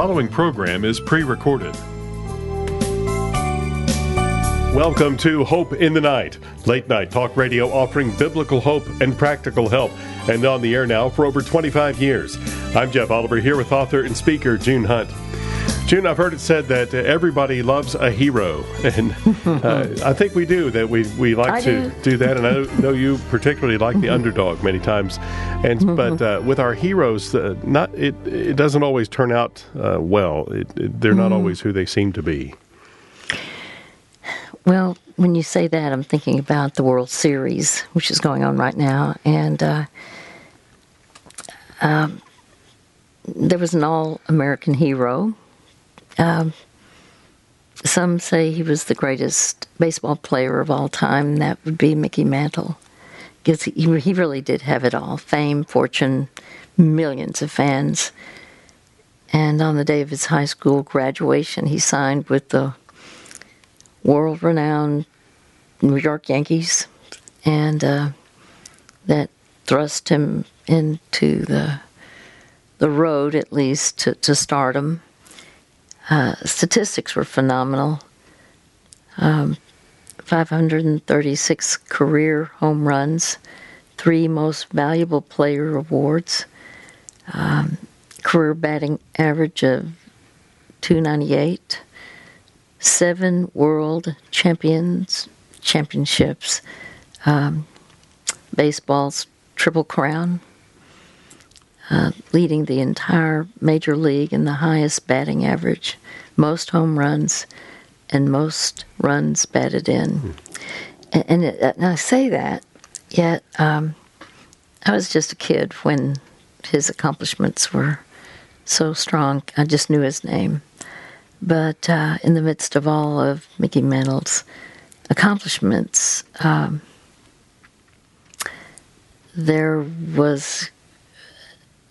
following program is pre recorded. Welcome to Hope in the Night, late night talk radio offering biblical hope and practical help, and on the air now for over 25 years. I'm Jeff Oliver here with author and speaker June Hunt. June, I've heard it said that everybody loves a hero, and uh, I think we do. That we, we like I to do. do that, and I know you particularly like the underdog many times. And but uh, with our heroes, uh, not it it doesn't always turn out uh, well. It, it, they're not always who they seem to be. Well, when you say that, I'm thinking about the World Series, which is going on right now, and uh, um, there was an all-American hero. Um, some say he was the greatest baseball player of all time, that would be Mickey Mantle. Because he, he really did have it all fame, fortune, millions of fans. And on the day of his high school graduation, he signed with the world renowned New York Yankees, and uh, that thrust him into the the road, at least, to, to stardom. Uh, statistics were phenomenal. Um, 536 career home runs, three most valuable player awards, um, career batting average of 298 seven world champions championships, um, baseball's triple crown, uh, leading the entire major league in the highest batting average, most home runs, and most runs batted in. And, and, it, and I say that, yet um, I was just a kid when his accomplishments were so strong. I just knew his name. But uh, in the midst of all of Mickey Mantle's accomplishments, um, there was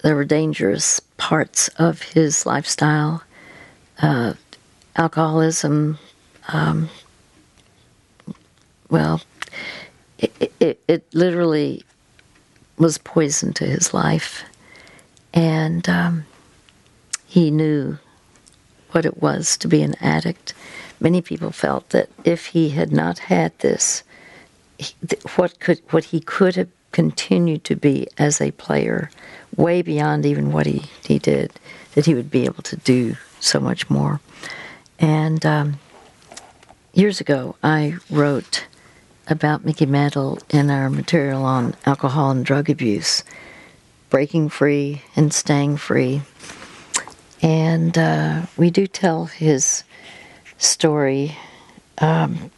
there were dangerous parts of his lifestyle, uh, alcoholism. Um, well, it, it, it literally was poison to his life, and um, he knew what it was to be an addict. Many people felt that if he had not had this, what could what he could have continued to be as a player, way beyond even what he, he did, that he would be able to do so much more. And um, years ago, I wrote about Mickey Mantle in our material on alcohol and drug abuse, breaking free and staying free. And uh, we do tell his story. Um,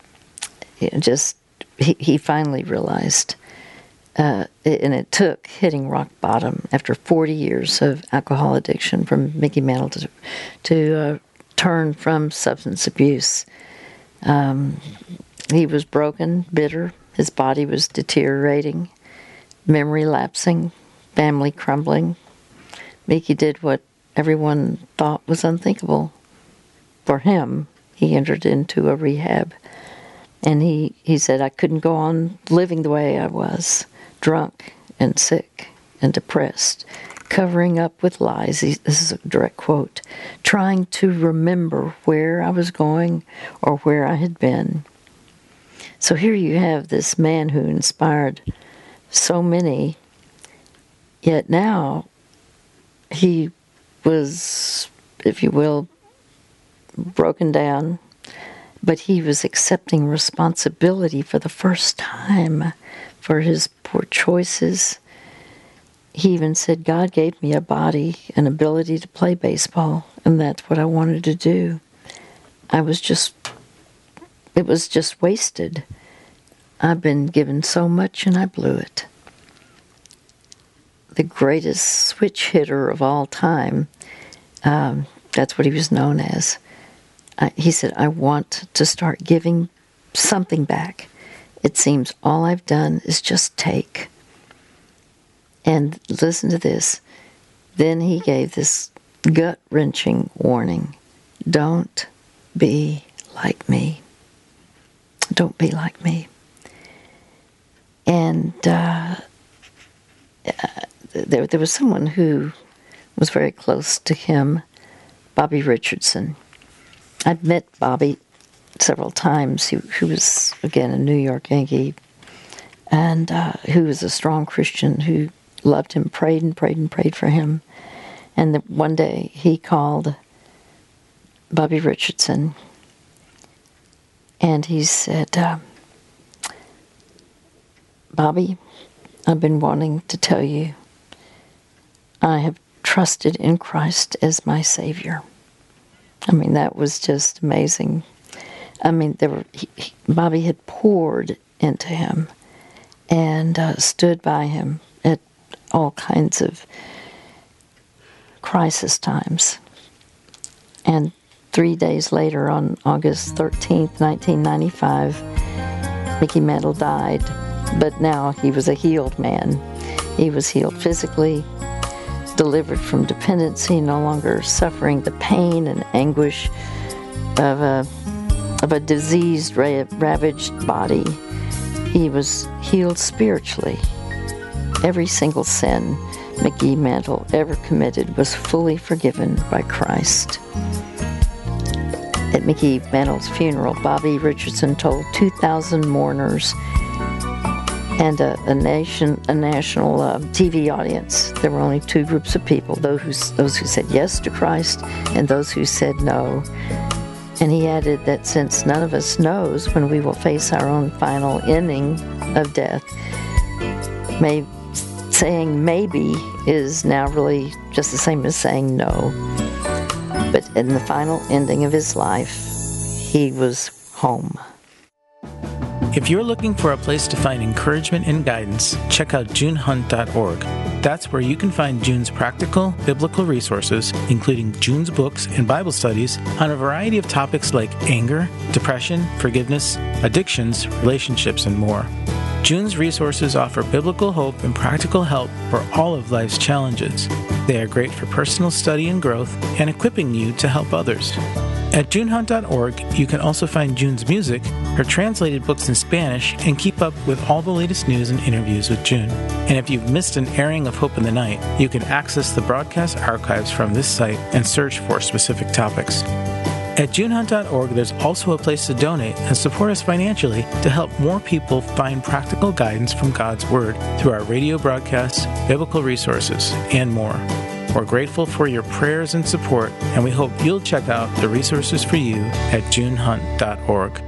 just he, he finally realized, uh, and it took hitting rock bottom after 40 years of alcohol addiction from Mickey Mantle to, to uh, turn from substance abuse. Um, he was broken, bitter. His body was deteriorating, memory lapsing, family crumbling. Mickey did what everyone thought was unthinkable. For him, he entered into a rehab. And he, he said, I couldn't go on living the way I was drunk and sick and depressed, covering up with lies. This is a direct quote trying to remember where I was going or where I had been. So here you have this man who inspired so many, yet now he was, if you will, broken down, but he was accepting responsibility for the first time for his poor choices. He even said, God gave me a body, an ability to play baseball, and that's what I wanted to do. I was just, it was just wasted. I've been given so much and I blew it the greatest switch hitter of all time. Um, that's what he was known as. Uh, he said, I want to start giving something back. It seems all I've done is just take. And listen to this. Then he gave this gut wrenching warning Don't be like me. Don't be like me. And uh, there, there was someone who was very close to him Bobby Richardson. I've met Bobby several times. He, he was, again, a New York Yankee, and uh, who was a strong Christian who loved him, prayed and prayed and prayed for him. And the, one day he called Bobby Richardson and he said, uh, Bobby, I've been wanting to tell you I have trusted in Christ as my Savior. I mean, that was just amazing. I mean, there were, he, he, Bobby had poured into him and uh, stood by him at all kinds of crisis times. And three days later, on August 13th, 1995, Mickey Mantle died, but now he was a healed man. He was healed physically, delivered from dependency, no longer suffering the pain and anguish of a, of a diseased, ravaged body. He was healed spiritually. Every single sin Mickey Mantle ever committed was fully forgiven by Christ. At Mickey Mantle's funeral, Bobby Richardson told 2,000 mourners and a, a nation, a national uh, TV audience. There were only two groups of people: those who those who said yes to Christ, and those who said no. And he added that since none of us knows when we will face our own final ending of death, may, saying maybe is now really just the same as saying no. But in the final ending of his life, he was home. If you're looking for a place to find encouragement and guidance, check out junehunt.org. That's where you can find June's practical, biblical resources, including June's books and Bible studies on a variety of topics like anger, depression, forgiveness, addictions, relationships, and more. June's resources offer biblical hope and practical help for all of life's challenges. They are great for personal study and growth and equipping you to help others. At junehunt.org, you can also find June's music, her translated books in Spanish, and keep up with all the latest news and interviews with June. And if you've missed an airing of Hope in the Night, you can access the broadcast archives from this site and search for specific topics. At junehunt.org, there's also a place to donate and support us financially to help more people find practical guidance from God's Word through our radio broadcasts, biblical resources, and more. We're grateful for your prayers and support, and we hope you'll check out the resources for you at junehunt.org.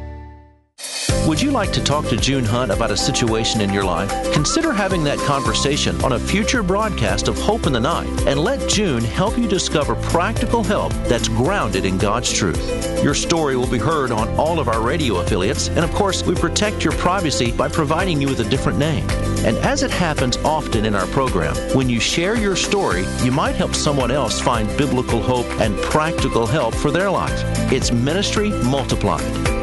Would you like to talk to June Hunt about a situation in your life? Consider having that conversation on a future broadcast of Hope in the Night and let June help you discover practical help that's grounded in God's truth. Your story will be heard on all of our radio affiliates, and of course, we protect your privacy by providing you with a different name. And as it happens often in our program, when you share your story, you might help someone else find biblical hope and practical help for their life. It's ministry multiplied.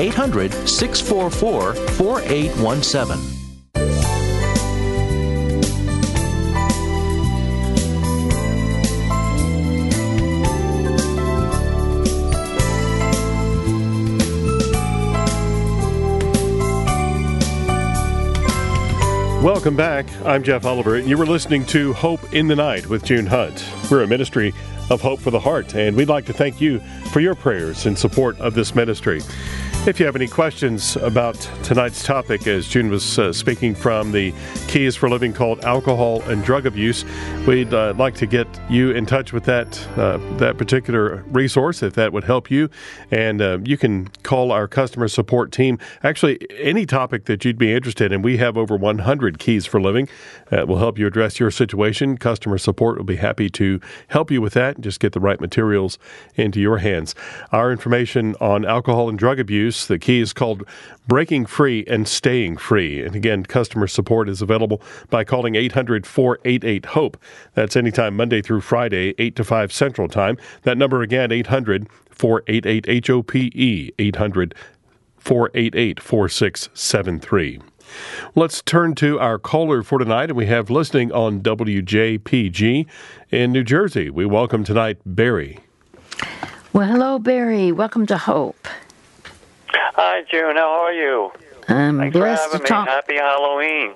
800 644 4817. Welcome back. I'm Jeff Oliver, and you were listening to Hope in the Night with June Hunt. We're a ministry of Hope for the Heart, and we'd like to thank you for your prayers in support of this ministry. If you have any questions about tonight's topic, as June was uh, speaking from the Keys for Living called alcohol and drug abuse, we'd uh, like to get you in touch with that uh, that particular resource if that would help you. And uh, you can call our customer support team. Actually, any topic that you'd be interested in, we have over 100 Keys for Living that will help you address your situation. Customer support will be happy to help you with that and just get the right materials into your hands. Our information on alcohol and drug abuse The key is called Breaking Free and Staying Free. And again, customer support is available by calling 800 488 HOPE. That's anytime Monday through Friday, 8 to 5 Central Time. That number again, 800 488 HOPE, 800 488 4673. Let's turn to our caller for tonight, and we have listening on WJPG in New Jersey. We welcome tonight Barry. Well, hello, Barry. Welcome to Hope. Hi, June. How are you? I'm Thanks blessed for to having me. talk. Happy Halloween.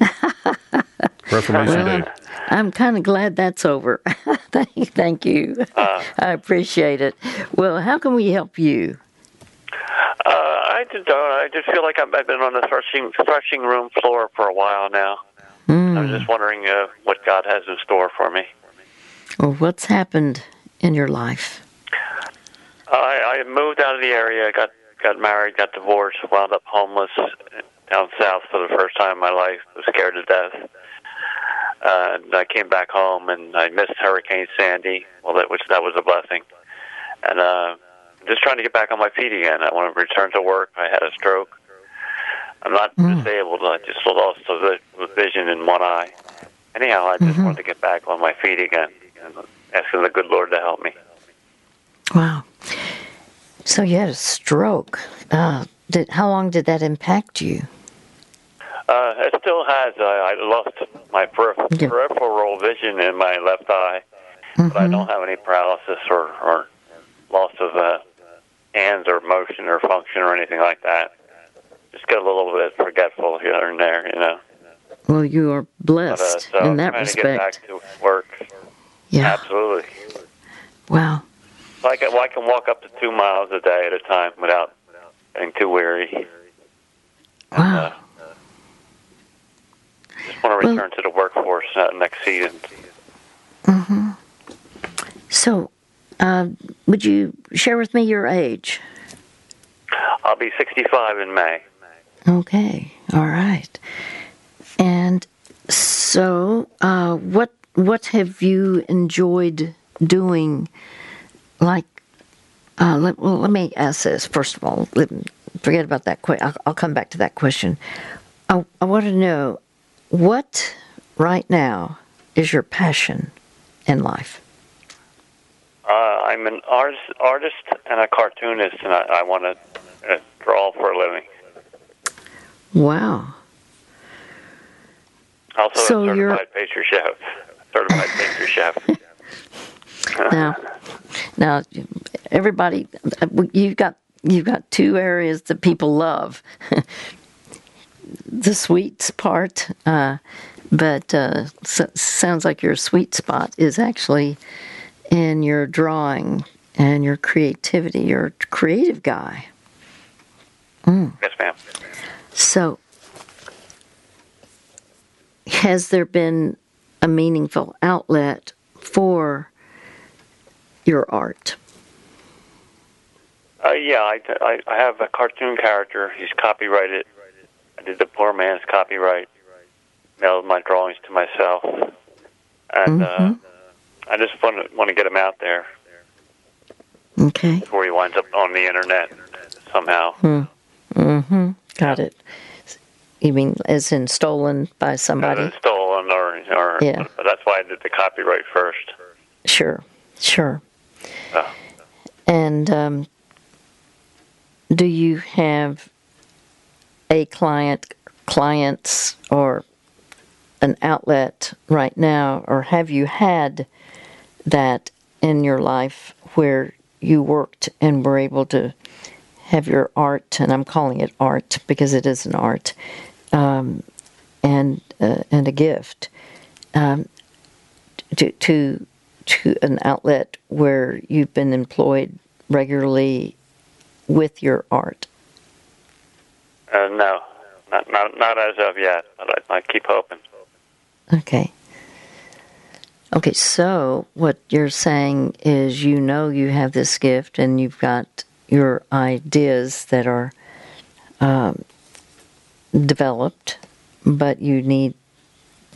Reformation Well, Day. I'm kind of glad that's over. thank, thank you. Uh. I appreciate it. Well, how can we help you? Uh, I just don't. I just feel like I've, I've been on the threshing threshing room floor for a while now. Hmm. I'm just wondering uh, what God has in store for me. Or what's happened in your life? I, I moved out of the area. I got got married. Got divorced. Wound up homeless down south for the first time in my life. Was scared to death. Uh, and I came back home and I missed Hurricane Sandy. Well, that which that was a blessing. And uh, just trying to get back on my feet again. I want to return to work. I had a stroke. I'm not disabled. I just lost the vision in one eye. Anyhow, I just wanted to get back on my feet again and asking the good Lord to help me. Wow. So you had a stroke. Uh, did, how long did that impact you? Uh, it still has. I, I lost my peripheral, Yeah. peripheral vision in my left eye, but I don't have any paralysis or, or loss of uh, hands or motion or function or anything like that. Just get a little bit forgetful here and there, you know. Well, you are But, uh, blessed so in that trying to get back respect. to work. Yeah. Absolutely. Wow. I can, well, I can walk up to two miles a day at a time without being too weary. Wow. Just want to Well- return to the workforce uh, next season. So, uh, would you share with me your age? I'll be 65 in May. Okay. All right. And so, uh, what what have you enjoyed doing? Like, uh, let, well, let me ask this first of all. Let, forget about that. Que- I'll, I'll come back to that question. I, I want to know what right now is your passion in life. Uh, I'm an artist, artist and a cartoonist, and I, I want to uh, draw for a living. Wow. Also, So a you're- certified pastry chef. Certified pastry chef. Now, now, everybody, you've got you've got two areas that people love. the sweets part, uh, but uh, so, sounds like your sweet spot is actually in your drawing and your creativity. You're a creative guy. Yes, ma'am. So, has there been a meaningful outlet for your art? Uh, yeah, I, I, I have a cartoon character. He's copyrighted. I did the poor man's copyright. Mailed my drawings to myself, and uh, I just want to want to get him out there Okay, before he winds up on the internet somehow. Mm-hmm. got it. You mean as in stolen by somebody? Uh, stolen or or Yeah. that's why I did the copyright first. Sure, sure. And um, do you have a client, clients, or an outlet right now, or have you had that in your life where you worked and were able to have your art, and I'm calling it art because it is an art, um, and uh, and a gift um, to to to an outlet where you've been employed regularly with your art. Uh, no, not not not as of yet, but I, I keep hoping. Okay. Okay, so what you're saying is you know you have this gift and you've got your ideas that are um, developed, but you need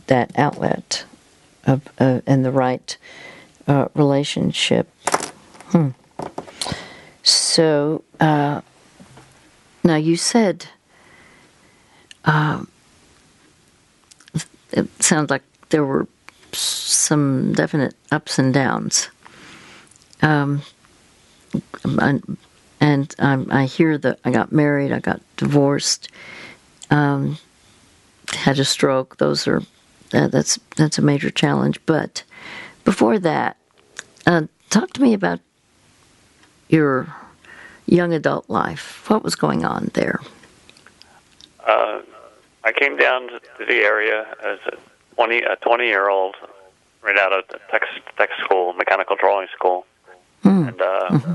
that outlet of uh, and the right uh, relationship. Hmm. So, uh, now you said um, it sounds like there were some definite ups and downs. Um, and, and I hear that I got married, I got divorced, um, had a stroke. Those are uh, that's that's a major challenge. But before that, uh, talk to me about your young adult life. What was going on there? Uh, I came down to the area as a 20 a 20 year old, right out of tech tech school, mechanical drawing school, Mm. and uh, mm-hmm.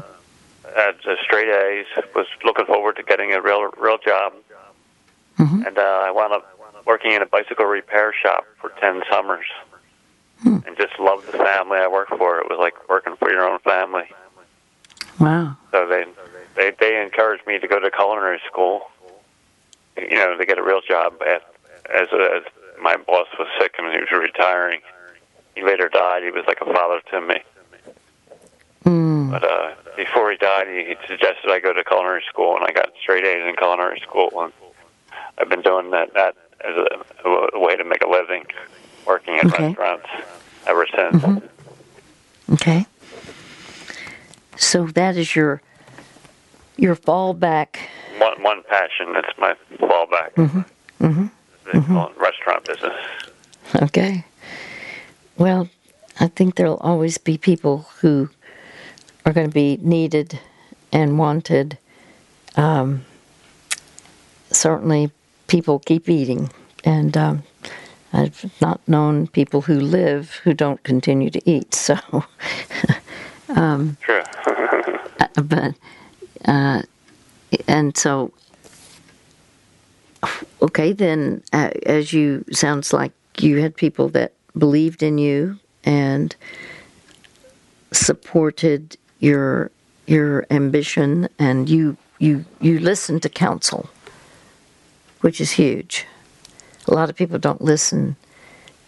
had straight A's. Was looking forward to getting a real real job, mm-hmm. and uh, I wound up working in a bicycle repair shop for 10 summers, mm. and just loved the family I worked for. It was like working for your own family. Wow. So they they they encouraged me to go to culinary school. You know, to get a real job. At, as, a, as my boss was sick and he was retiring, he later died. He was like a father to me. Mm. But uh, before he died, he, he suggested I go to culinary school, and I got straight A's in culinary school. And I've been doing that that as a, a way to make a living, working in Okay. restaurants ever since. Mhm. Okay. So that is your your fallback. One one passion. That's my fallback. Mm-hmm. Call it restaurant business. Okay. Well, I think there'll always be people who are going to be needed and wanted. Um, certainly, people keep eating, and um, I've not known people who live who don't continue to eat. So, um, True. uh, but uh, and so okay then uh, as you sounds like you had people that believed in you and supported your your ambition and you you you listened to counsel which is huge a lot of people don't listen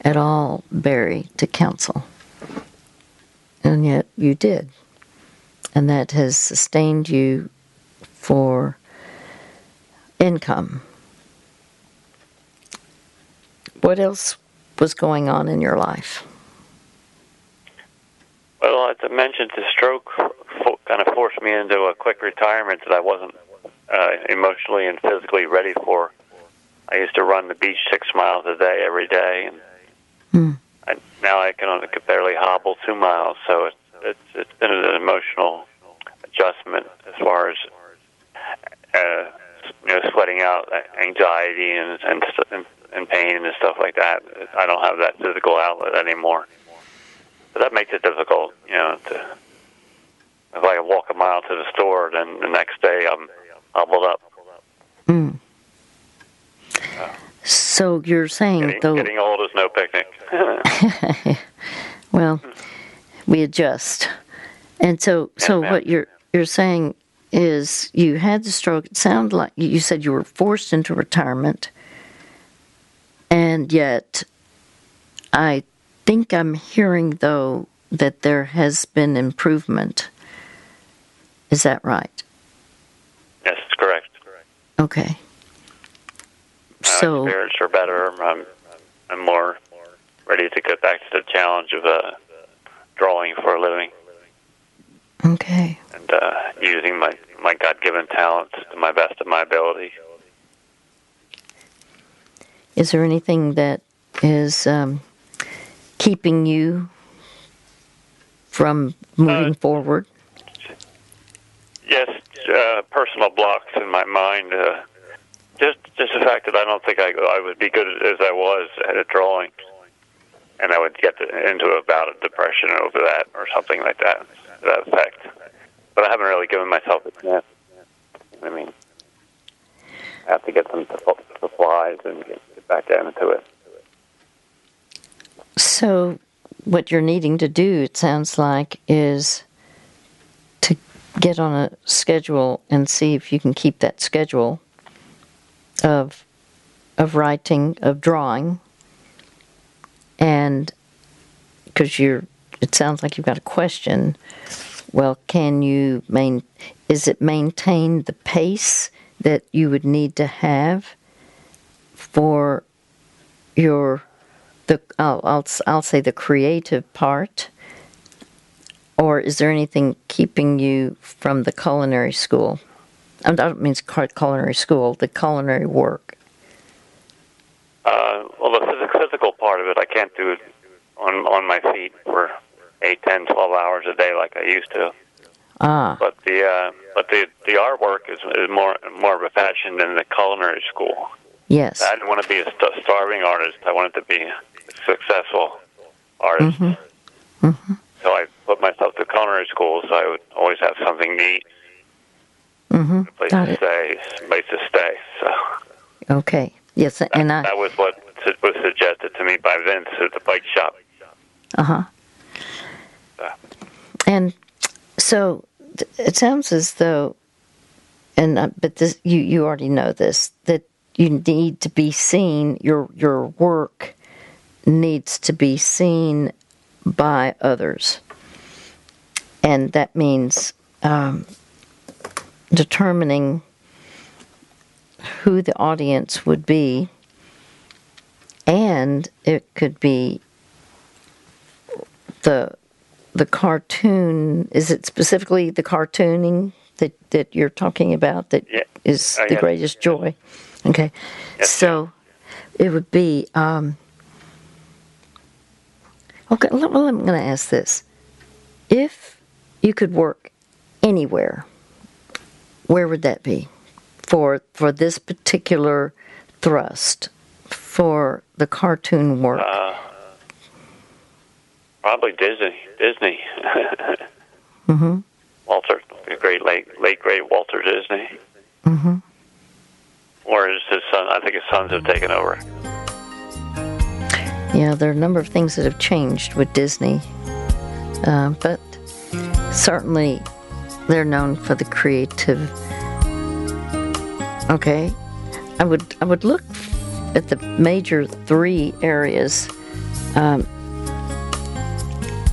at all barry to counsel and yet you did and that has sustained you for income. What else was going on in your life? Well, as I mentioned, the stroke kind of forced me into a quick retirement that I wasn't uh, emotionally and physically ready for. I used to run the beach six miles a day every day, and Hmm. I, now I can only could barely hobble two miles. So it's it's it's been an emotional adjustment as far as uh, you know sweating out anxiety and and and, and pain and stuff like that. I don't have that physical outlet anymore. So that makes it difficult, you know. To, if I walk a mile to the store, then the next day I'm hobbled up. Mm. So you're saying Getting, though getting old is no picnic. well, we adjust. And so so what you're you're saying is you had the stroke. It sounded like you said you were forced into retirement. And yet I think I'm hearing though that there has been improvement. Is that right? yes, it's correct. Okay. My So spirits are better. I'm, I'm more ready to get back to the challenge of uh, drawing for a living okay. and uh, using my, my God-given talents to my best of my ability. Is there anything that is um, keeping you from moving Uh, forward? Yes, uh, personal blocks in my mind. Uh, just just the fact that I don't think I I would be good as I was at drawing, and I would get into a bout of depression over that or something like that. To that effect. But I haven't really given myself a chance. I mean, I have to get some supplies and get, get back into it. So, what you're needing to do, it sounds like, is to get on a schedule and see if you can keep that schedule of of writing, of drawing, and because you're, it sounds like you've got a question. Well, can you main? Is it maintain the pace that you would need to have for your the I'll, I'll I'll say the creative part or is there anything keeping you from the culinary school? I don't mean culinary school, the culinary work. Uh, well, the physical part of it, I can't do it on on my feet for eight, ten, twelve hours a day like I used to. Ah. But the uh, but the the artwork is, is more more of a passion than the culinary school. Yes. I didn't want to be a st- starving artist. I wanted to be a successful artist. Mm-hmm. Mm-hmm. So I put myself to culinary school, so I would always have something neat, mm-hmm. a place Got to it. stay, place to stay. So Okay. Yes, that, and I. that was what was suggested to me by Vince at the bike shop. Uh huh. And so it sounds as though, and uh, but this you you already know this that you need to be seen. Your your work needs to be seen by others, and that means um, determining who the audience would be, and it could be the the cartoon. Is it specifically the cartooning that that you're talking about that is Yeah. Uh, the yes. greatest joy? Okay. Yes, so it would be um okay well i'm going to ask this. If you could work anywhere where would that be for for this particular thrust for the cartoon work Uh, probably Disney. Disney. mm-hmm. Walter, the great late late great Walter Disney. Mm-hmm. Or is his son? I think his sons have taken over. Yeah, there are a number of things that have changed with Disney, uh, but certainly they're known for the creative. Okay, I would I would look at the major three areas, um,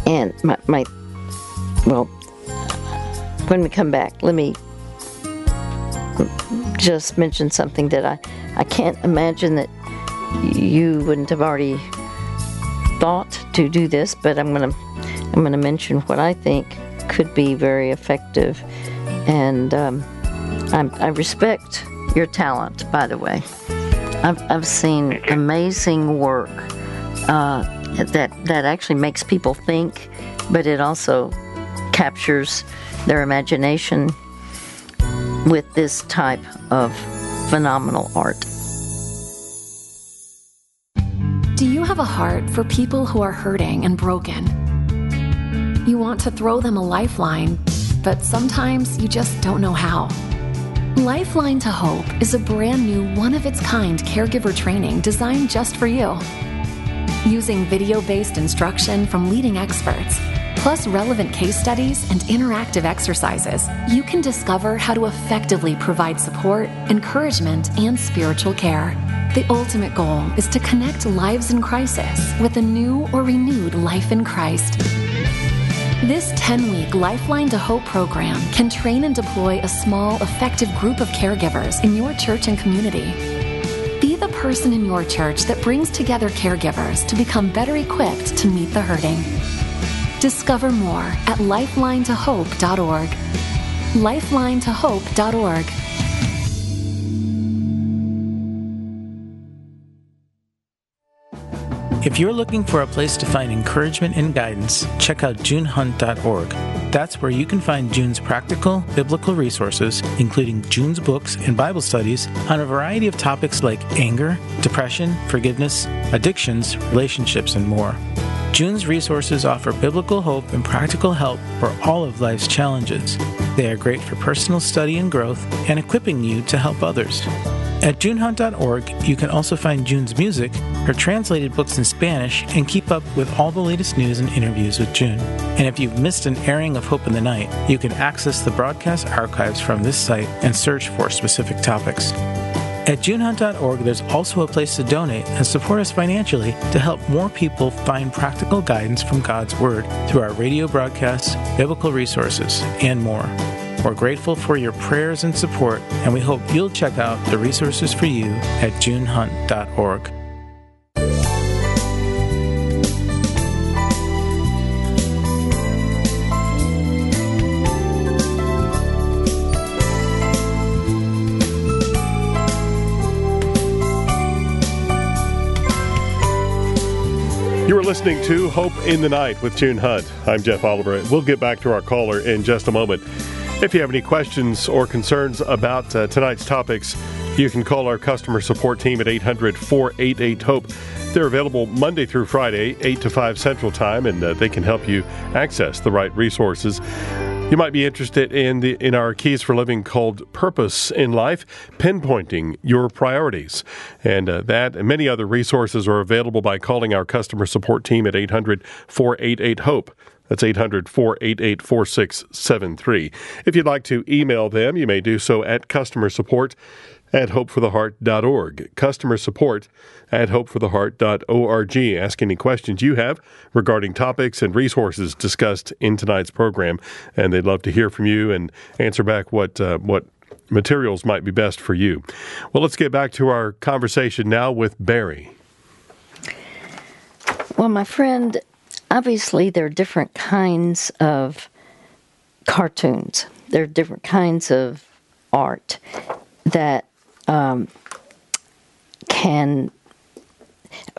and my, my well, when we come back, let me just mention something that I I can't imagine that you wouldn't have already thought to do this, but I'm gonna I'm gonna mention what I think could be very effective, and um, I'm, I respect your talent. By the way, I've I've seen amazing work uh, that that actually makes people think, but it also captures their imagination with this type of phenomenal art. Do you have a heart for people who are hurting and broken? You want to throw them a lifeline, but sometimes you just don't know how. Lifeline to Hope is a brand new, one of its kind caregiver training designed just for you. Using video based instruction from leading experts, plus relevant case studies and interactive exercises, you can discover how to effectively provide support, encouragement, and spiritual care. The ultimate goal is to connect lives in crisis with a new or renewed life in Christ. This 10 week Lifeline to Hope program can train and deploy a small, effective group of caregivers in your church and community. Be the person in your church that brings together caregivers to become better equipped to meet the hurting. Discover more at lifelinetohope.org. Lifelinetohope.org. If you're looking for a place to find encouragement and guidance, check out junehunt.org. That's where you can find June's practical, biblical resources, including June's books and Bible studies on a variety of topics like anger, depression, forgiveness, addictions, relationships, and more. June's resources offer biblical hope and practical help for all of life's challenges. They are great for personal study and growth and equipping you to help others. At junehunt.org, you can also find June's music, her translated books in Spanish, and keep up with all the latest news and interviews with June. And if you've missed an airing of Hope in the Night, you can access the broadcast archives from this site and search for specific topics. At junehunt.org, there's also a place to donate and support us financially to help more people find practical guidance from God's Word through our radio broadcasts, biblical resources, and more. We're grateful for your prayers and support, and we hope you'll check out the resources for you at junehunt.org. You are listening to Hope in the Night with June Hunt. I'm Jeff Oliver. We'll get back to our caller in just a moment. If you have any questions or concerns about uh, tonight's topics, you can call our customer support team at 800 488 HOPE. They're available Monday through Friday, 8 to 5 Central Time, and uh, they can help you access the right resources. You might be interested in the in our keys for living called Purpose in Life, pinpointing your priorities. And uh, that and many other resources are available by calling our customer support team at 800 488 HOPE. That's 800 488 4673. If you'd like to email them, you may do so at customer support at hopefortheheart.org. Customer support at hopefortheheart.org. Ask any questions you have regarding topics and resources discussed in tonight's program, and they'd love to hear from you and answer back what uh, what materials might be best for you. Well, let's get back to our conversation now with Barry. Well, my friend, obviously there are different kinds of cartoons. There are different kinds of art that um, can.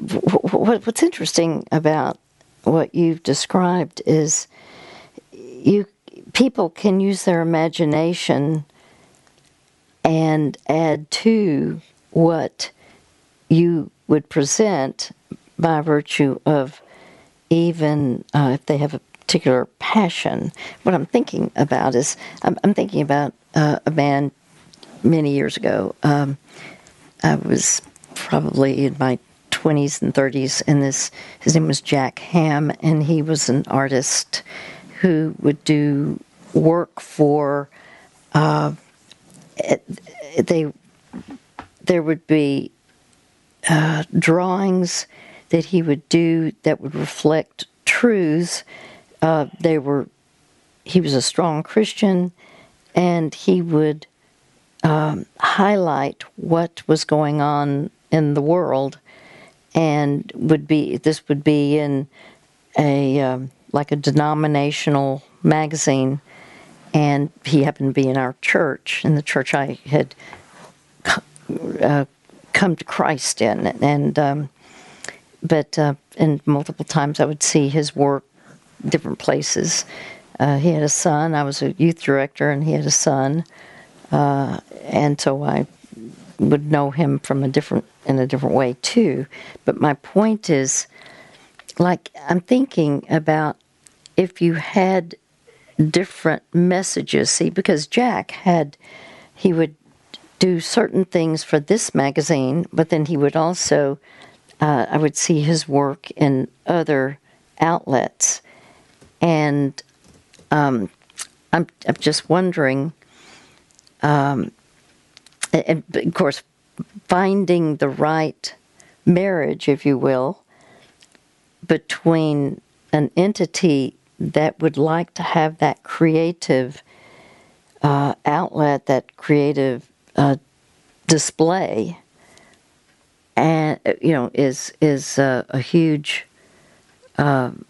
What's interesting about what you've described is you people can use their imagination and add to what you would present by virtue of even uh, if they have a particular passion. What I'm thinking about is I'm, I'm thinking about uh, a man many years ago. Um, I was probably in my 20s and 30s, and this his name was Jack Hamm, and he was an artist who would do work for. Uh, they there would be uh, drawings that he would do that would reflect truths. Uh, they were he was a strong Christian, and he would um, highlight what was going on in the world, and would be this would be in a um, like a denominational magazine, and he happened to be in our church, in the church I had uh, come to Christ in, and um, but uh, and multiple times I would see his work different places. Uh, he had a son. I was a youth director, and he had a son. Uh, and so I would know him from a different in a different way too. But my point is, like I'm thinking about if you had different messages. See, because Jack had, he would do certain things for this magazine, but then he would also, uh, I would see his work in other outlets, and um, I'm, I'm just wondering um, and of course, finding the right marriage, if you will, between an entity that would like to have that creative uh, outlet, that creative uh, display, and you know, is is uh, a huge um,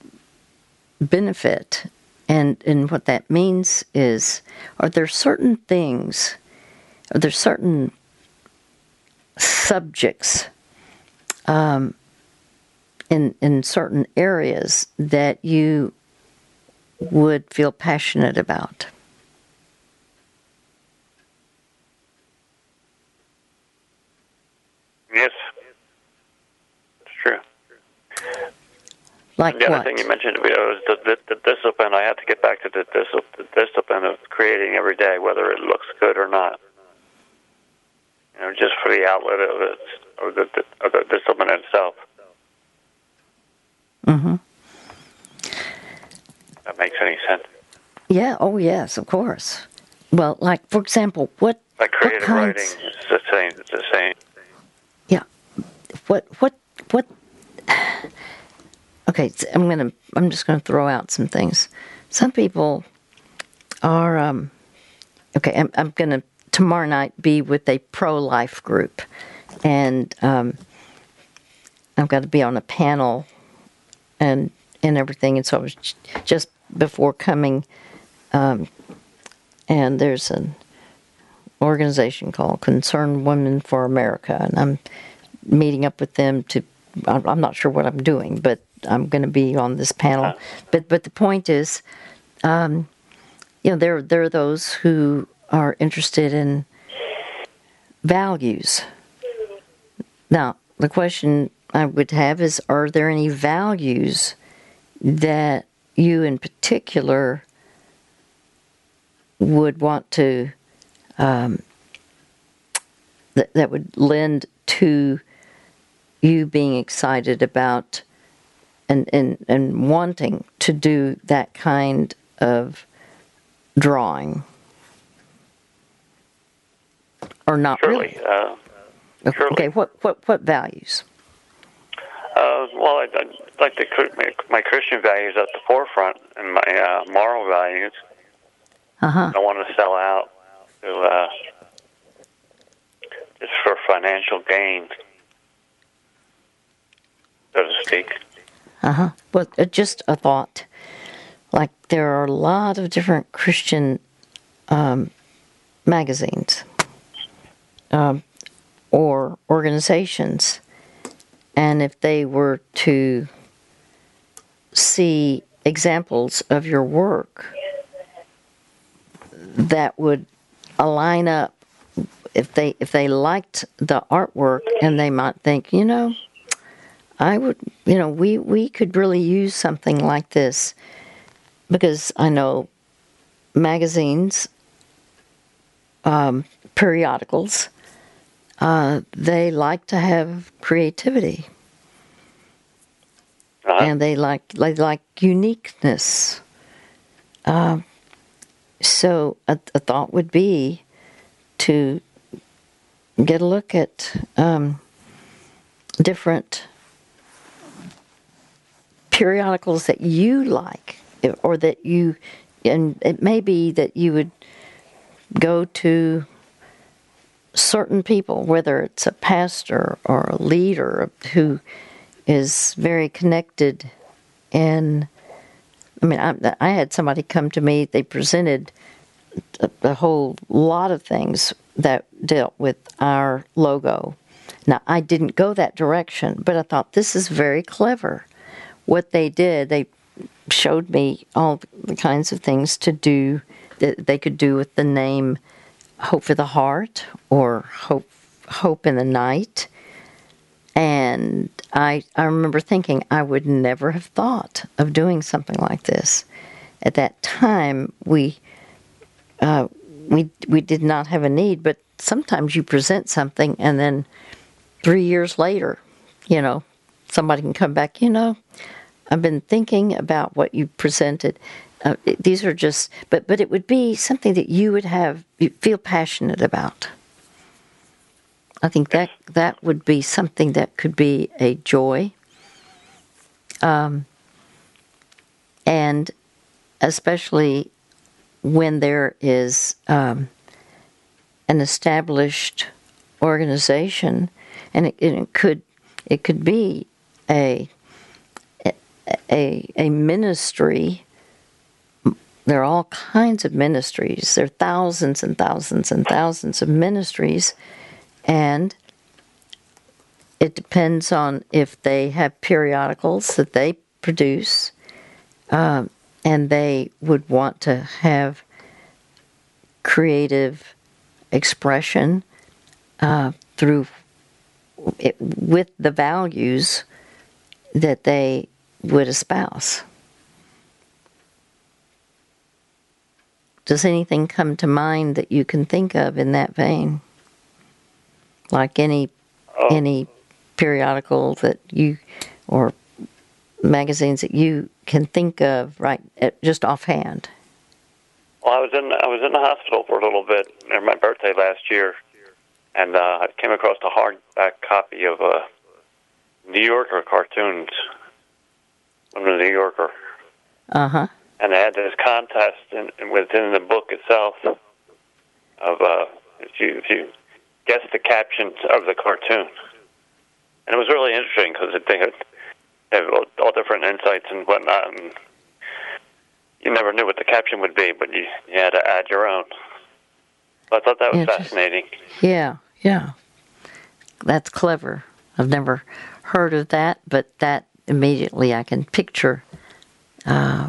benefit and and what that means is, are there certain things, are there certain subjects um, in in certain areas that you would feel passionate about? Yes, it's true. Like the what? other thing you mentioned was the, the, the discipline. I have to get back to the, the discipline of creating every day, whether it looks good or not. You know, just for the outlet of it, or the, the, the discipline itself. Mm-hmm. That makes any sense. Yeah. Oh, yes. Of course. Well, like for example, what like creative what writing is the same. It's the same. Yeah. What what what Okay, I'm to I'm just to throw out some things. Some people are um okay, I'm, I'm to tomorrow night be with a pro life group, and um, I've got to be on a panel and and everything. And so I was just before coming, um, and there's an organization called Concerned Women for America, and I'm meeting up with them to. I'm not sure what I'm doing, but I'm going to be on this panel. But but the point is, um, you know, there there are those who are interested in values. Now, the question I would have is Are there any values that you in particular would want to, um, that, that would lend to you being excited about and, and, and wanting to do that kind of drawing? Or not Surely. really? Uh, surely. Okay, what, what, what values? Uh, well, I, I like to put my, my Christian values at the forefront and my uh, moral values. Uh huh. I want to sell out to uh, just for financial gain, so to speak. Uh huh. Uh, just a thought. Like there are a lot of different Christian um, magazines um, or organizations, and if they were to see examples of your work that would align up if they if they liked the artwork and they might think you know I would, you know, we, we could really use something like this because I know magazines, um, periodicals, uh, they like to have creativity Uh-huh. and they like they like uniqueness. Um, so a, a thought would be to get a look at um, different periodicals that you like or that you and it may be that you would go to certain people whether it's a pastor or a leader who is very connected and I mean I, I had somebody come to me they presented a, a whole lot of things that dealt with our logo. Now I didn't go that direction but I thought this is very clever what they did, they showed me all the kinds of things to do that they could do with the name Hope for the Heart or Hope Hope in the Night. And I I remember thinking I would never have thought of doing something like this. At that time, we uh, we we did not have a need, but sometimes you present something and then three years later, you know, somebody can come back, you know, I've been thinking about what you presented. Uh, these are just, but but it would be something that you would have you feel passionate about. I think that that would be something that could be a joy. Um, and especially when there is um, an established organization, and it, it could it could be a a a ministry. There are all kinds of ministries. There are thousands and thousands and thousands of ministries, and it depends on if they have periodicals that they produce, um, and they would want to have creative expression uh, through it, with the values that they would espouse. Does anything come to mind that you can think of in that vein? Like any any periodical that you or magazines that you can think of right at, just offhand? Well, I was in I was in the hospital for a little bit near my birthday last year, and uh, I came across a hardback copy of uh, New Yorker cartoons I'm a New Yorker, Uh huh. and they had this contest in, within the book itself of uh, if you if you guess the captions of the cartoon, and it was really interesting because they had, they had all different insights and whatnot, and you never knew what the caption would be, but you, you had to add your own. So I thought that was fascinating. Yeah, yeah, that's clever. I've never heard of that, but that immediately I can picture. Uh,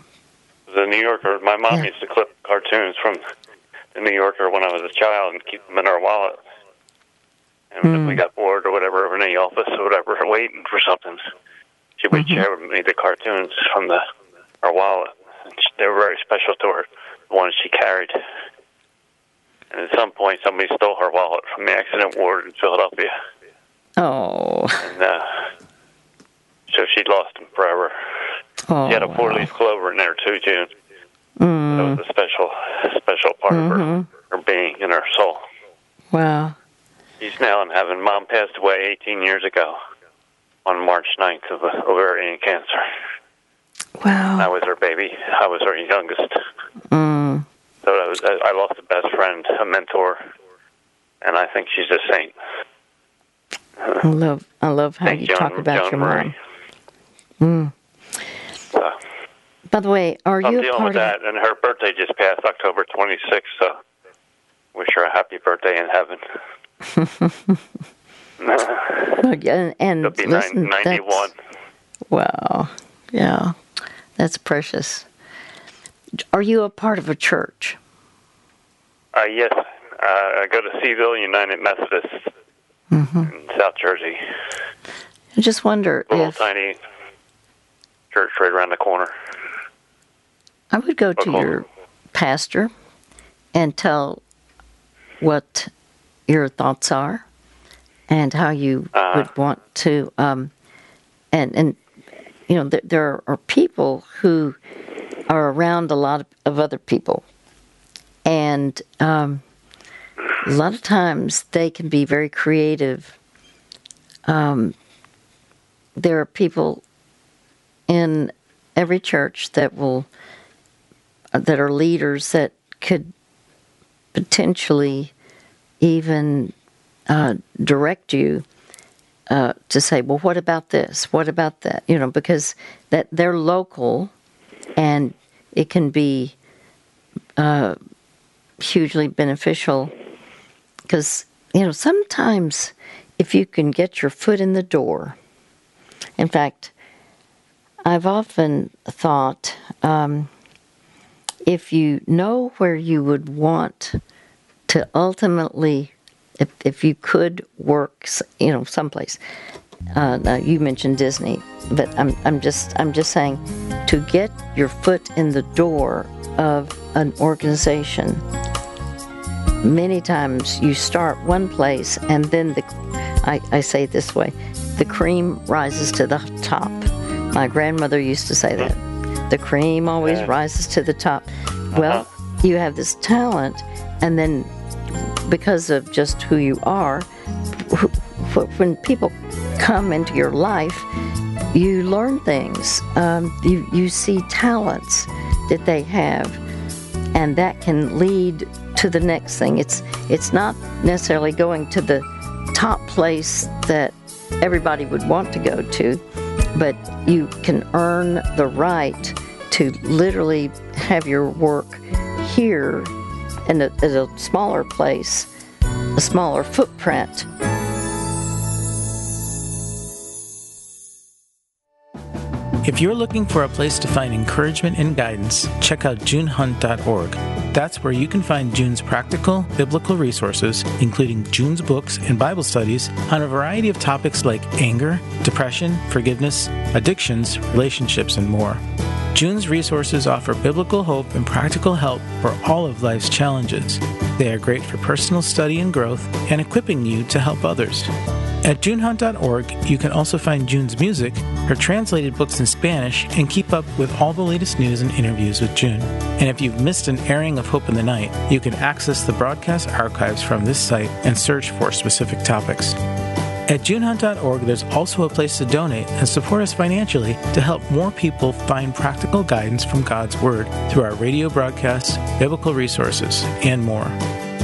the New Yorker. My mom Yeah. used to clip cartoons from the New Yorker when I was a child and keep them in our wallet. And if Hmm. we got bored or whatever in the office or whatever, waiting for something, she would Mm-hmm. share with me the cartoons from the our wallet. And she- they were very special to her, the ones she carried. And at some point, somebody stole her wallet from the accident ward in Philadelphia, oh, and uh, so she lost them forever. oh, She had a wow. four-leaf clover in there too, June. Mm, That was a special, special part of Mm-hmm. her, her being and her soul. wow. She's now in heaven. Mom passed away 18 years ago on March 9th of ovarian cancer. Wow. I was her baby. I was her youngest. Mm, So I, was, I lost a best friend, a mentor, and I think she's a saint. I love I love how Thank you John, talk about John your Murray. mom. So By the way, are I'm you a dealing part with of that, and her birthday just passed October 26th. So wish her a happy birthday in heaven. and, and It'll be listen, nine, 91. that's- Wow. Yeah. That's precious. Are you a part of a church? Uh, yes, uh, I go to Seville United Methodist Mm-hmm. in South Jersey. I just wonder A little if tiny church right around the corner. I would go to your pastor and tell what your thoughts are and how you Uh-huh. would want to um, and and you know there, there are people who are around a lot of, of other people and um, a lot of times they can be very creative um, there are people in every church that will that are leaders that could potentially even uh, direct you uh, to say, well, what about this? What about that? You know, because that they're local, and it can be uh, hugely beneficial. Because you know, sometimes if you can get your foot in the door, in fact, I've often thought. Um, if you know where you would want to ultimately, if, if you could work, you know, someplace. Uh, now you mentioned Disney, but I'm I'm just I'm just saying, to get your foot in the door of an organization. Many times you start one place and then the, I, I say it this way, the cream rises to the top. My grandmother used to say that. The cream always Yeah. rises to the top. Well, you have this talent, and then because of just who you are, wh- wh- when people come into your life, you learn things. Um, you you see talents that they have, and that can lead to the next thing. It's it's not necessarily going to the top place that everybody would want to go to, but you can earn the right to literally have your work here in a, at a smaller place, a smaller footprint. If you're looking for a place to find encouragement and guidance, check out junehunt.org. That's where you can find June's practical, biblical resources, including June's books and Bible studies on a variety of topics like anger, depression, forgiveness, addictions, relationships, and more. June's resources offer biblical hope and practical help for all of life's challenges. They are great for personal study and growth and equipping you to help others. At junehunt.org, you can also find June's music, her translated books in Spanish, and keep up with all the latest news and interviews with June. And if you've missed an airing of Hope in the Night, you can access the broadcast archives from this site and search for specific topics. At junehunt.org, there's also a place to donate and support us financially to help more people find practical guidance from God's Word through our radio broadcasts, biblical resources, and more.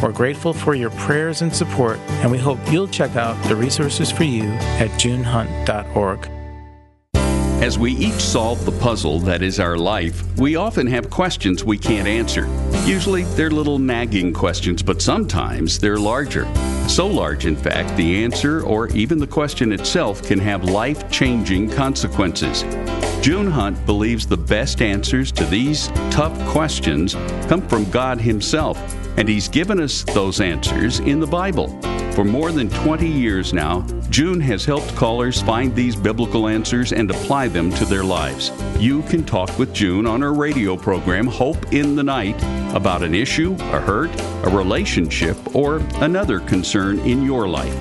We're grateful for your prayers and support, and we hope you'll check out the resources for you at junehunt.org. As we each solve the puzzle that is our life, we often have questions we can't answer. Usually they're little nagging questions, but sometimes they're larger. So large, in fact, the answer or even the question itself can have life changing consequences. June Hunt believes the best answers to these tough questions come from God Himself, and He's given us those answers in the Bible. For more than 20 years now, June has helped callers find these biblical answers and apply them to their lives. You can talk with June on her radio program, Hope in the Night, about an issue, a hurt, a relationship, or another concern in your life.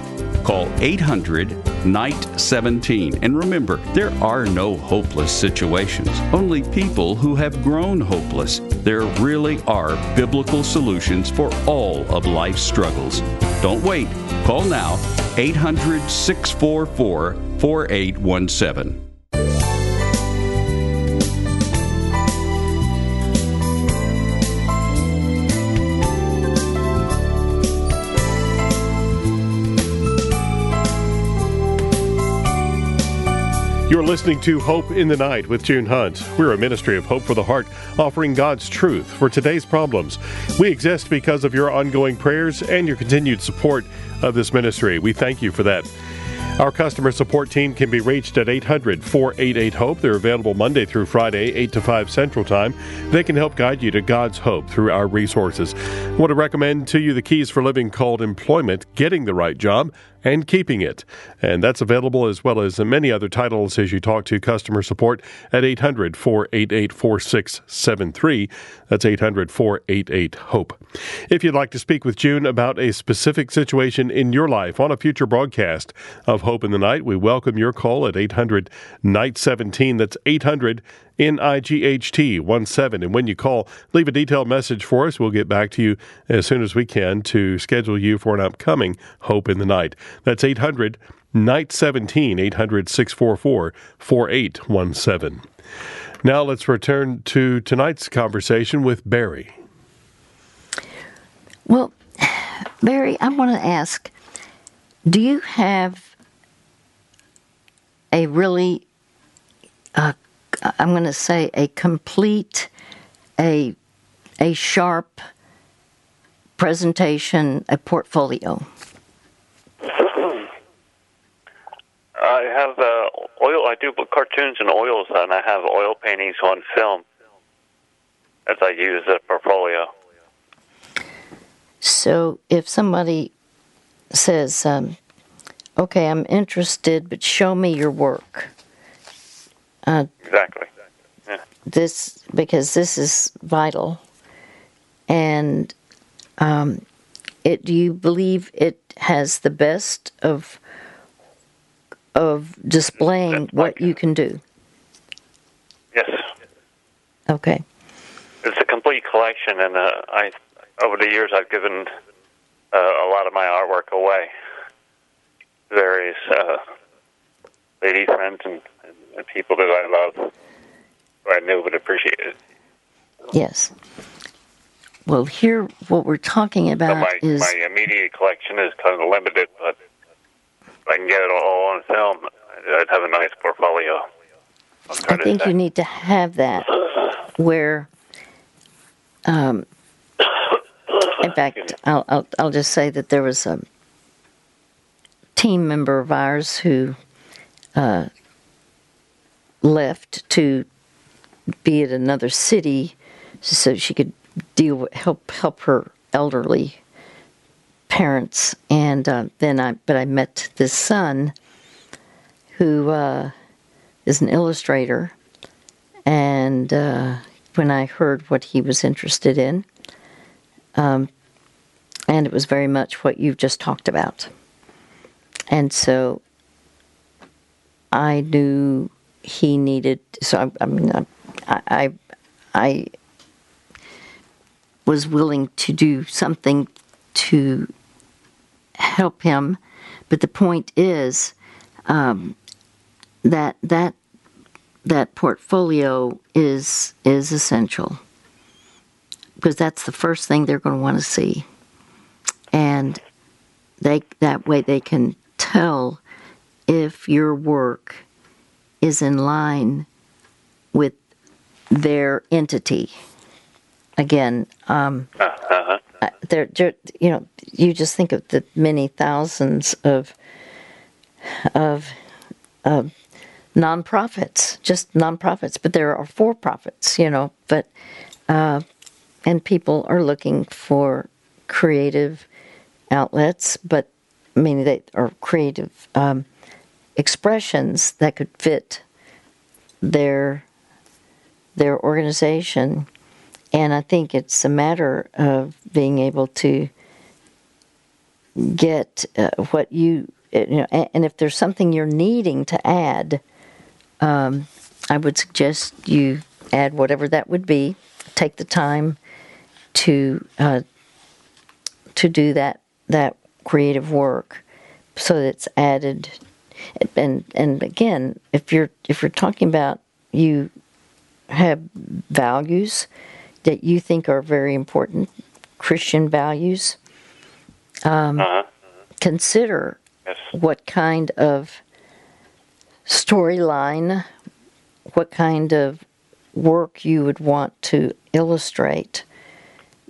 Call 800 Night 17. And remember, there are no hopeless situations, only people who have grown hopeless. There really are biblical solutions for all of life's struggles. Don't wait. Call now 800 644 4817. You're listening to Hope in the Night with June Hunt. We're a ministry of hope for the heart, offering God's truth for today's problems. We exist because of your ongoing prayers and your continued support of this ministry. We thank you for that. Our customer support team can be reached at 800 488 HOPE. They're available Monday through Friday, 8 to 5 Central Time. They can help guide you to God's hope through our resources. I want to recommend to you the keys for living called employment, getting the right job, and keeping it. And that's available as well as many other titles as you talk to customer support at 800 488 4673. That's 800 488 HOPE. If you'd like to speak with June about a specific situation in your life on a future broadcast of Hope in the Night, we welcome your call at 800 Night 17. That's 800 NIGHT 17. And when you call, leave a detailed message for us. We'll get back to you as soon as we can to schedule you for an upcoming Hope in the Night. That's 800 Night 17, 800 644 4817. Now let's return to tonight's conversation with Barry. Well, Barry, I want to ask do you have a really, uh, I'm going to say, a complete, a, a sharp presentation, a portfolio? I have uh, oil. I do cartoons and oils, and I have oil paintings on film as I use a portfolio. So if somebody says, um, "Okay, I'm interested, but show me your work," uh, exactly. Yeah. This because this is vital, and um, it. Do you believe it has the best of of displaying what you can do? Yes. Okay. It's a complete collection, and uh, I over the years I've given uh, a lot of my artwork away. Various uh, lady friends and, and, people that I love, who I knew would appreciate it. Yes. Well, here what we're talking about so my, is my immediate collection is kind of limited, but if I can get it all on film, I'd have a nice portfolio. I think you need to have that where, um, in fact, I'll, I'll, I'll just say that there was a team member of ours who uh, left to be at another city so she could deal with, help help her elderly parents, and uh, then I but I met this son who uh, is an illustrator, and uh, when I heard what he was interested in, um, and it was very much what you've just talked about, and so I knew he needed. So I, I mean, I, I, I was willing to do something to help him. But the point is um, that that that portfolio is is essential because that's the first thing they're going to want to see. and they that way they can tell if your work is in line with their entity. Again, um, Uh-huh. uh, there, you know, you just think of the many thousands of of of nonprofits, just nonprofits, but there are for profits, you know, but uh, and people are looking for creative outlets, but I mean they are creative um, expressions that could fit their their organization, and I think it's a matter of being able to get uh, what you you know, and, if there's something you're needing to add, um, I would suggest you add whatever that would be. Take the time to uh, to do that that creative work, so that it's added. And and again, if you're if you're talking about you have values that you think are very important, Christian values, um, Uh-huh. consider Yes. what kind of storyline, what kind of work you would want to illustrate,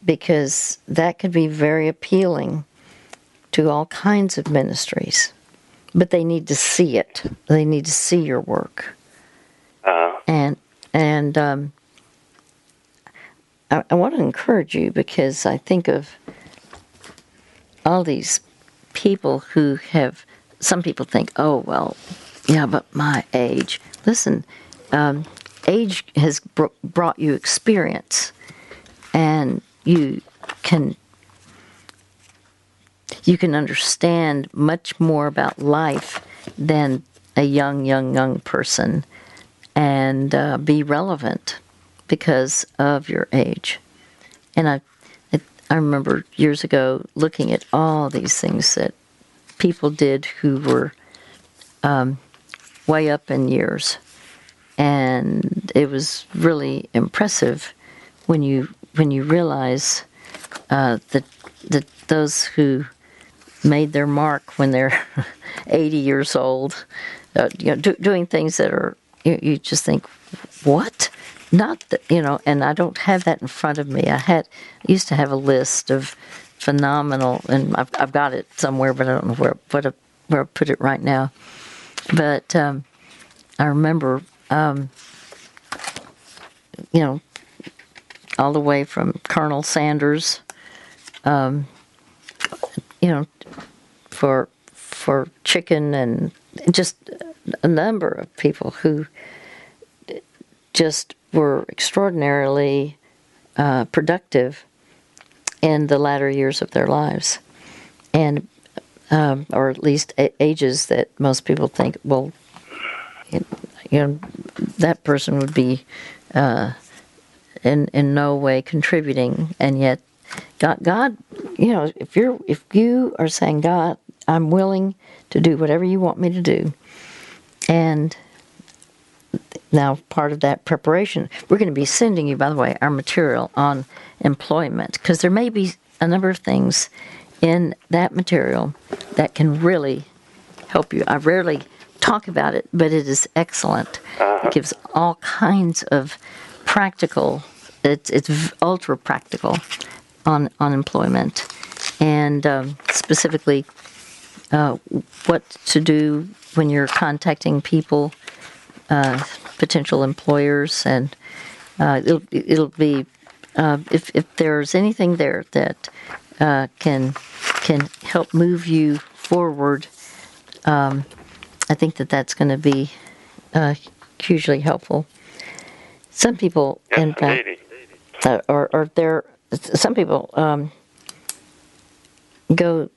because that could be very appealing to all kinds of ministries. But they need to see it. They need to see your work, Uh-huh. and and um, I, I want to encourage you because I think of all these people who have some people think oh well yeah but my age listen um, age has br- brought you experience and you can you can understand much more about life than a young young young person and uh, be relevant because of your age. And i it, I remember years ago looking at all these things that people did who were um, way up in years, and it was really impressive when you when you realize uh, that that those who made their mark when they're 80 years old, uh, you know, do, doing things that are you, you just think, what? Not that you know, and I don't have that in front of me. I had I used to have a list of phenomenal, and I've, I've got it somewhere, but I don't know where what I, where I put it right now. But um, I remember, um, you know, all the way from Colonel Sanders, um, you know, for for chicken and just a number of people who just were extraordinarily uh, productive in the latter years of their lives, and um, or at least ages that most people think, well, you know, that person would be uh, in in no way contributing, and yet God, God, you know, if you're if you are saying, God, I'm willing to do whatever you want me to do, and now part of that preparation, we're going to be sending you, by the way, our material on employment because there may be a number of things in that material that can really help you. I rarely talk about it, but it is excellent. Uh-huh. It gives all kinds of practical. It's it's ultra practical on unemployment and um, specifically uh, what to do when you're contacting people, uh, potential employers, and uh, it'll it'll be uh, if if there's anything there that uh, can can help move you forward. Um, I think that that's going to be uh, hugely helpful. Some people, Yes, in fact, or, or there, some people um, go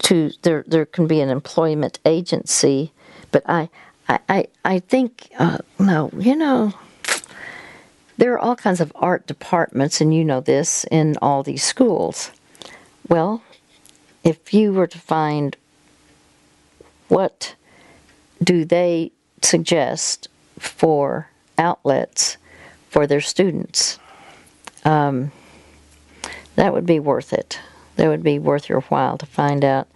to there. There can be an employment agency, but I, I, I, I think uh, no. You know, there are all kinds of art departments, and you know this in all these schools. Well, if you were to find what do they suggest for outlets for their students, um, that would be worth it that would be worth your while to find out.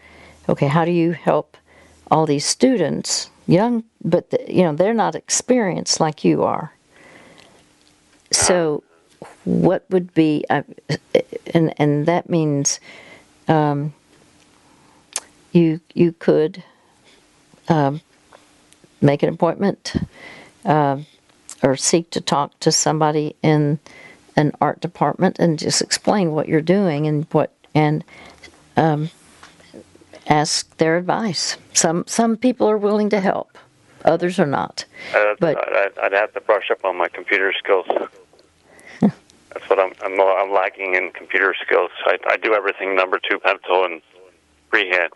Okay, how do you help all these students, young, but the, you know they're not experienced like you are. So, what would be, uh, and and that means, um, you you could um, make an appointment uh, or seek to talk to somebody in an art department and just explain what you're doing and what and um, ask their advice. Some some people are willing to help, others are not. Uh, But- I'd, I'd have to brush up on my computer skills. That's what I'm, I'm I'm lacking in computer skills. I, I do everything number two pencil and freehand.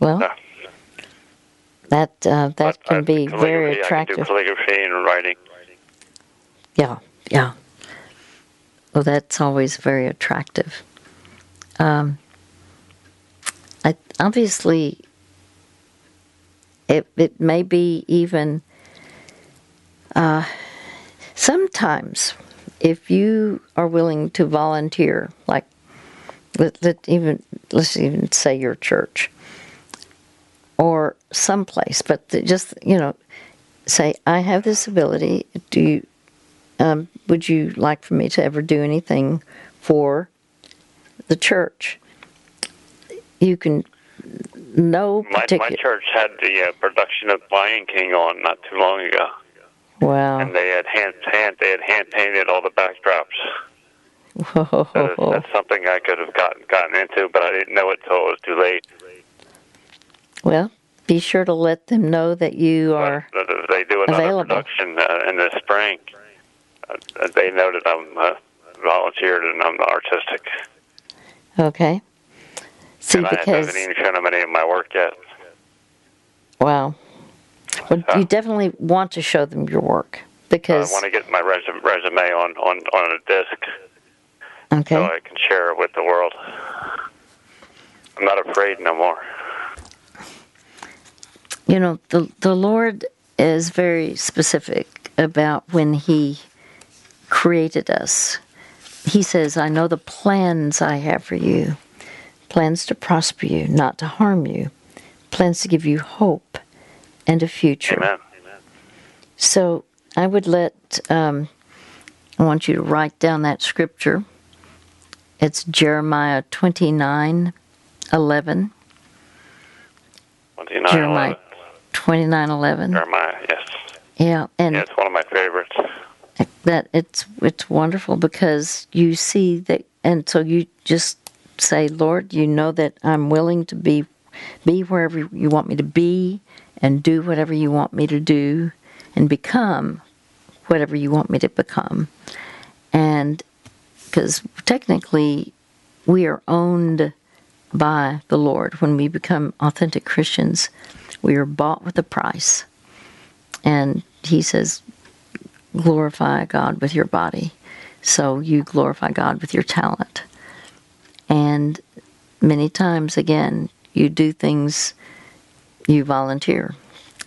Well, Yeah. that uh, that But, can uh, be calligraphy, very I can attractive. do calligraphy and writing. Yeah, yeah. Well, that's always very attractive. Um, I obviously, it it may be even. Uh, sometimes, if you are willing to volunteer, like let, let even let's even say your church or someplace, but just you know, say I have this ability. Do you um, would you like for me to ever do anything for the church? You can no My particular. my church had the uh, production of Lion King on not too long ago, Wow. and they had hand hand they had hand painted all the backdrops. So that's, that's something I could have gotten gotten into, but I didn't know it till it was too late. well, be sure to let them know that you are. But they do another available. production uh, in the spring, they know that I'm uh, volunteered and I'm artistic. Okay. See, and I haven't even shown them any of my work yet. wow, well, you definitely want to show them your work because I want to get my resume, resume on, on, on a disc okay, so I can share it with the world. I'm not afraid no more. you know the the Lord is very specific about when He created us. He says, "I know the plans I have for you, plans to prosper you, not to harm you, plans to give you hope and a future." Amen. So I would let, um, I want you to write down that scripture. It's Jeremiah 29 11. 29, Jeremiah 11. 29 11. Jeremiah, yes. Yeah, and Yeah, it's one of my favorites. That it's it's wonderful because you see that and so you just say lord you know that i'm willing to be be wherever you want me to be and do whatever you want me to do and become whatever you want me to become. And because technically we are owned by the lord. When we become authentic christians we are bought with a price. And he says glorify God with your body. So you glorify God with your talent. And many times, again, you do things, you volunteer.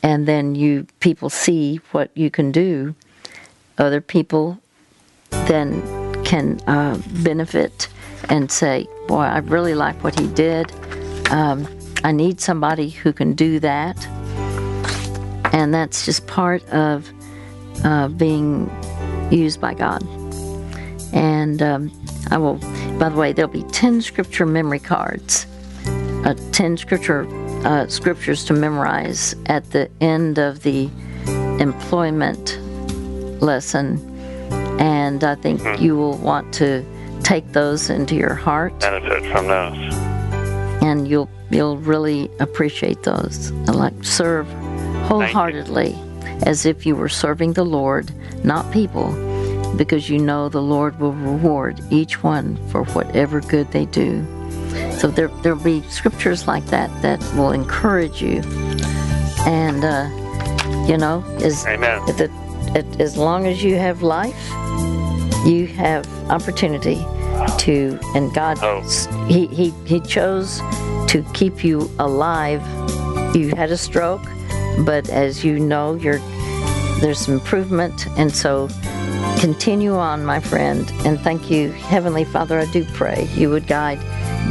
And then you people see what you can do. Other people then can uh, benefit and say, Boy, I really like what he did. Um, I need somebody who can do that. And that's just part of uh, being used by God. And um, I will, by the way, there'll be 10 scripture memory cards, uh, 10 scripture uh, scriptures to memorize at the end of the employment lesson. And I think you will want to take those into your heart Benefit from those. and you'll you'll really appreciate those. Like serve wholeheartedly as if you were serving the Lord, not people, because you know the Lord will reward each one for whatever good they do. So there there'll be scriptures like that that will encourage you, and uh, you know, as Amen. the, as long as you have life, you have opportunity to, and God, Oh. he, he, he chose to keep you alive. You had a stroke, but as you know, you're, there's improvement, and so continue on, my friend. And thank you, Heavenly Father. I do pray you would guide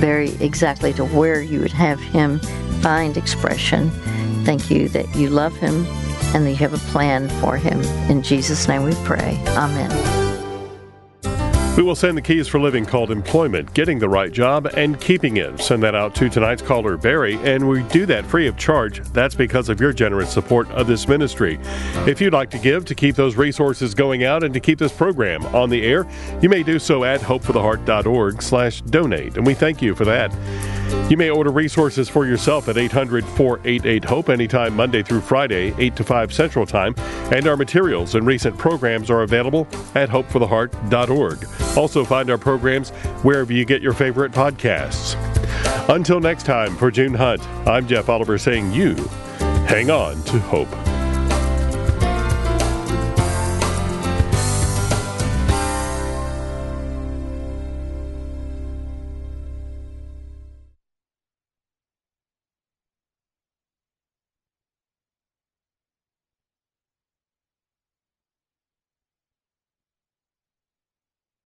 Barry exactly to where you would have him find expression. Thank you that you love him and that you have a plan for him. In Jesus' name we pray. Amen. We will send the keys for living called employment, getting the right job, and keeping it. Send that out to tonight's caller, Barry, and we do that free of charge. That's because of your generous support of this ministry. If you'd like to give to keep those resources going out and to keep this program on the air, you may do so at hopefortheheart.org slash donate, and we thank you for that. You may order resources for yourself at 800 488 HOPE anytime Monday through Friday, 8 to 5 Central Time, and our materials and recent programs are available at hopefortheheart.org. Also, find our programs wherever you get your favorite podcasts. Until next time, for June Hunt, I'm Jeff Oliver saying you hang on to hope.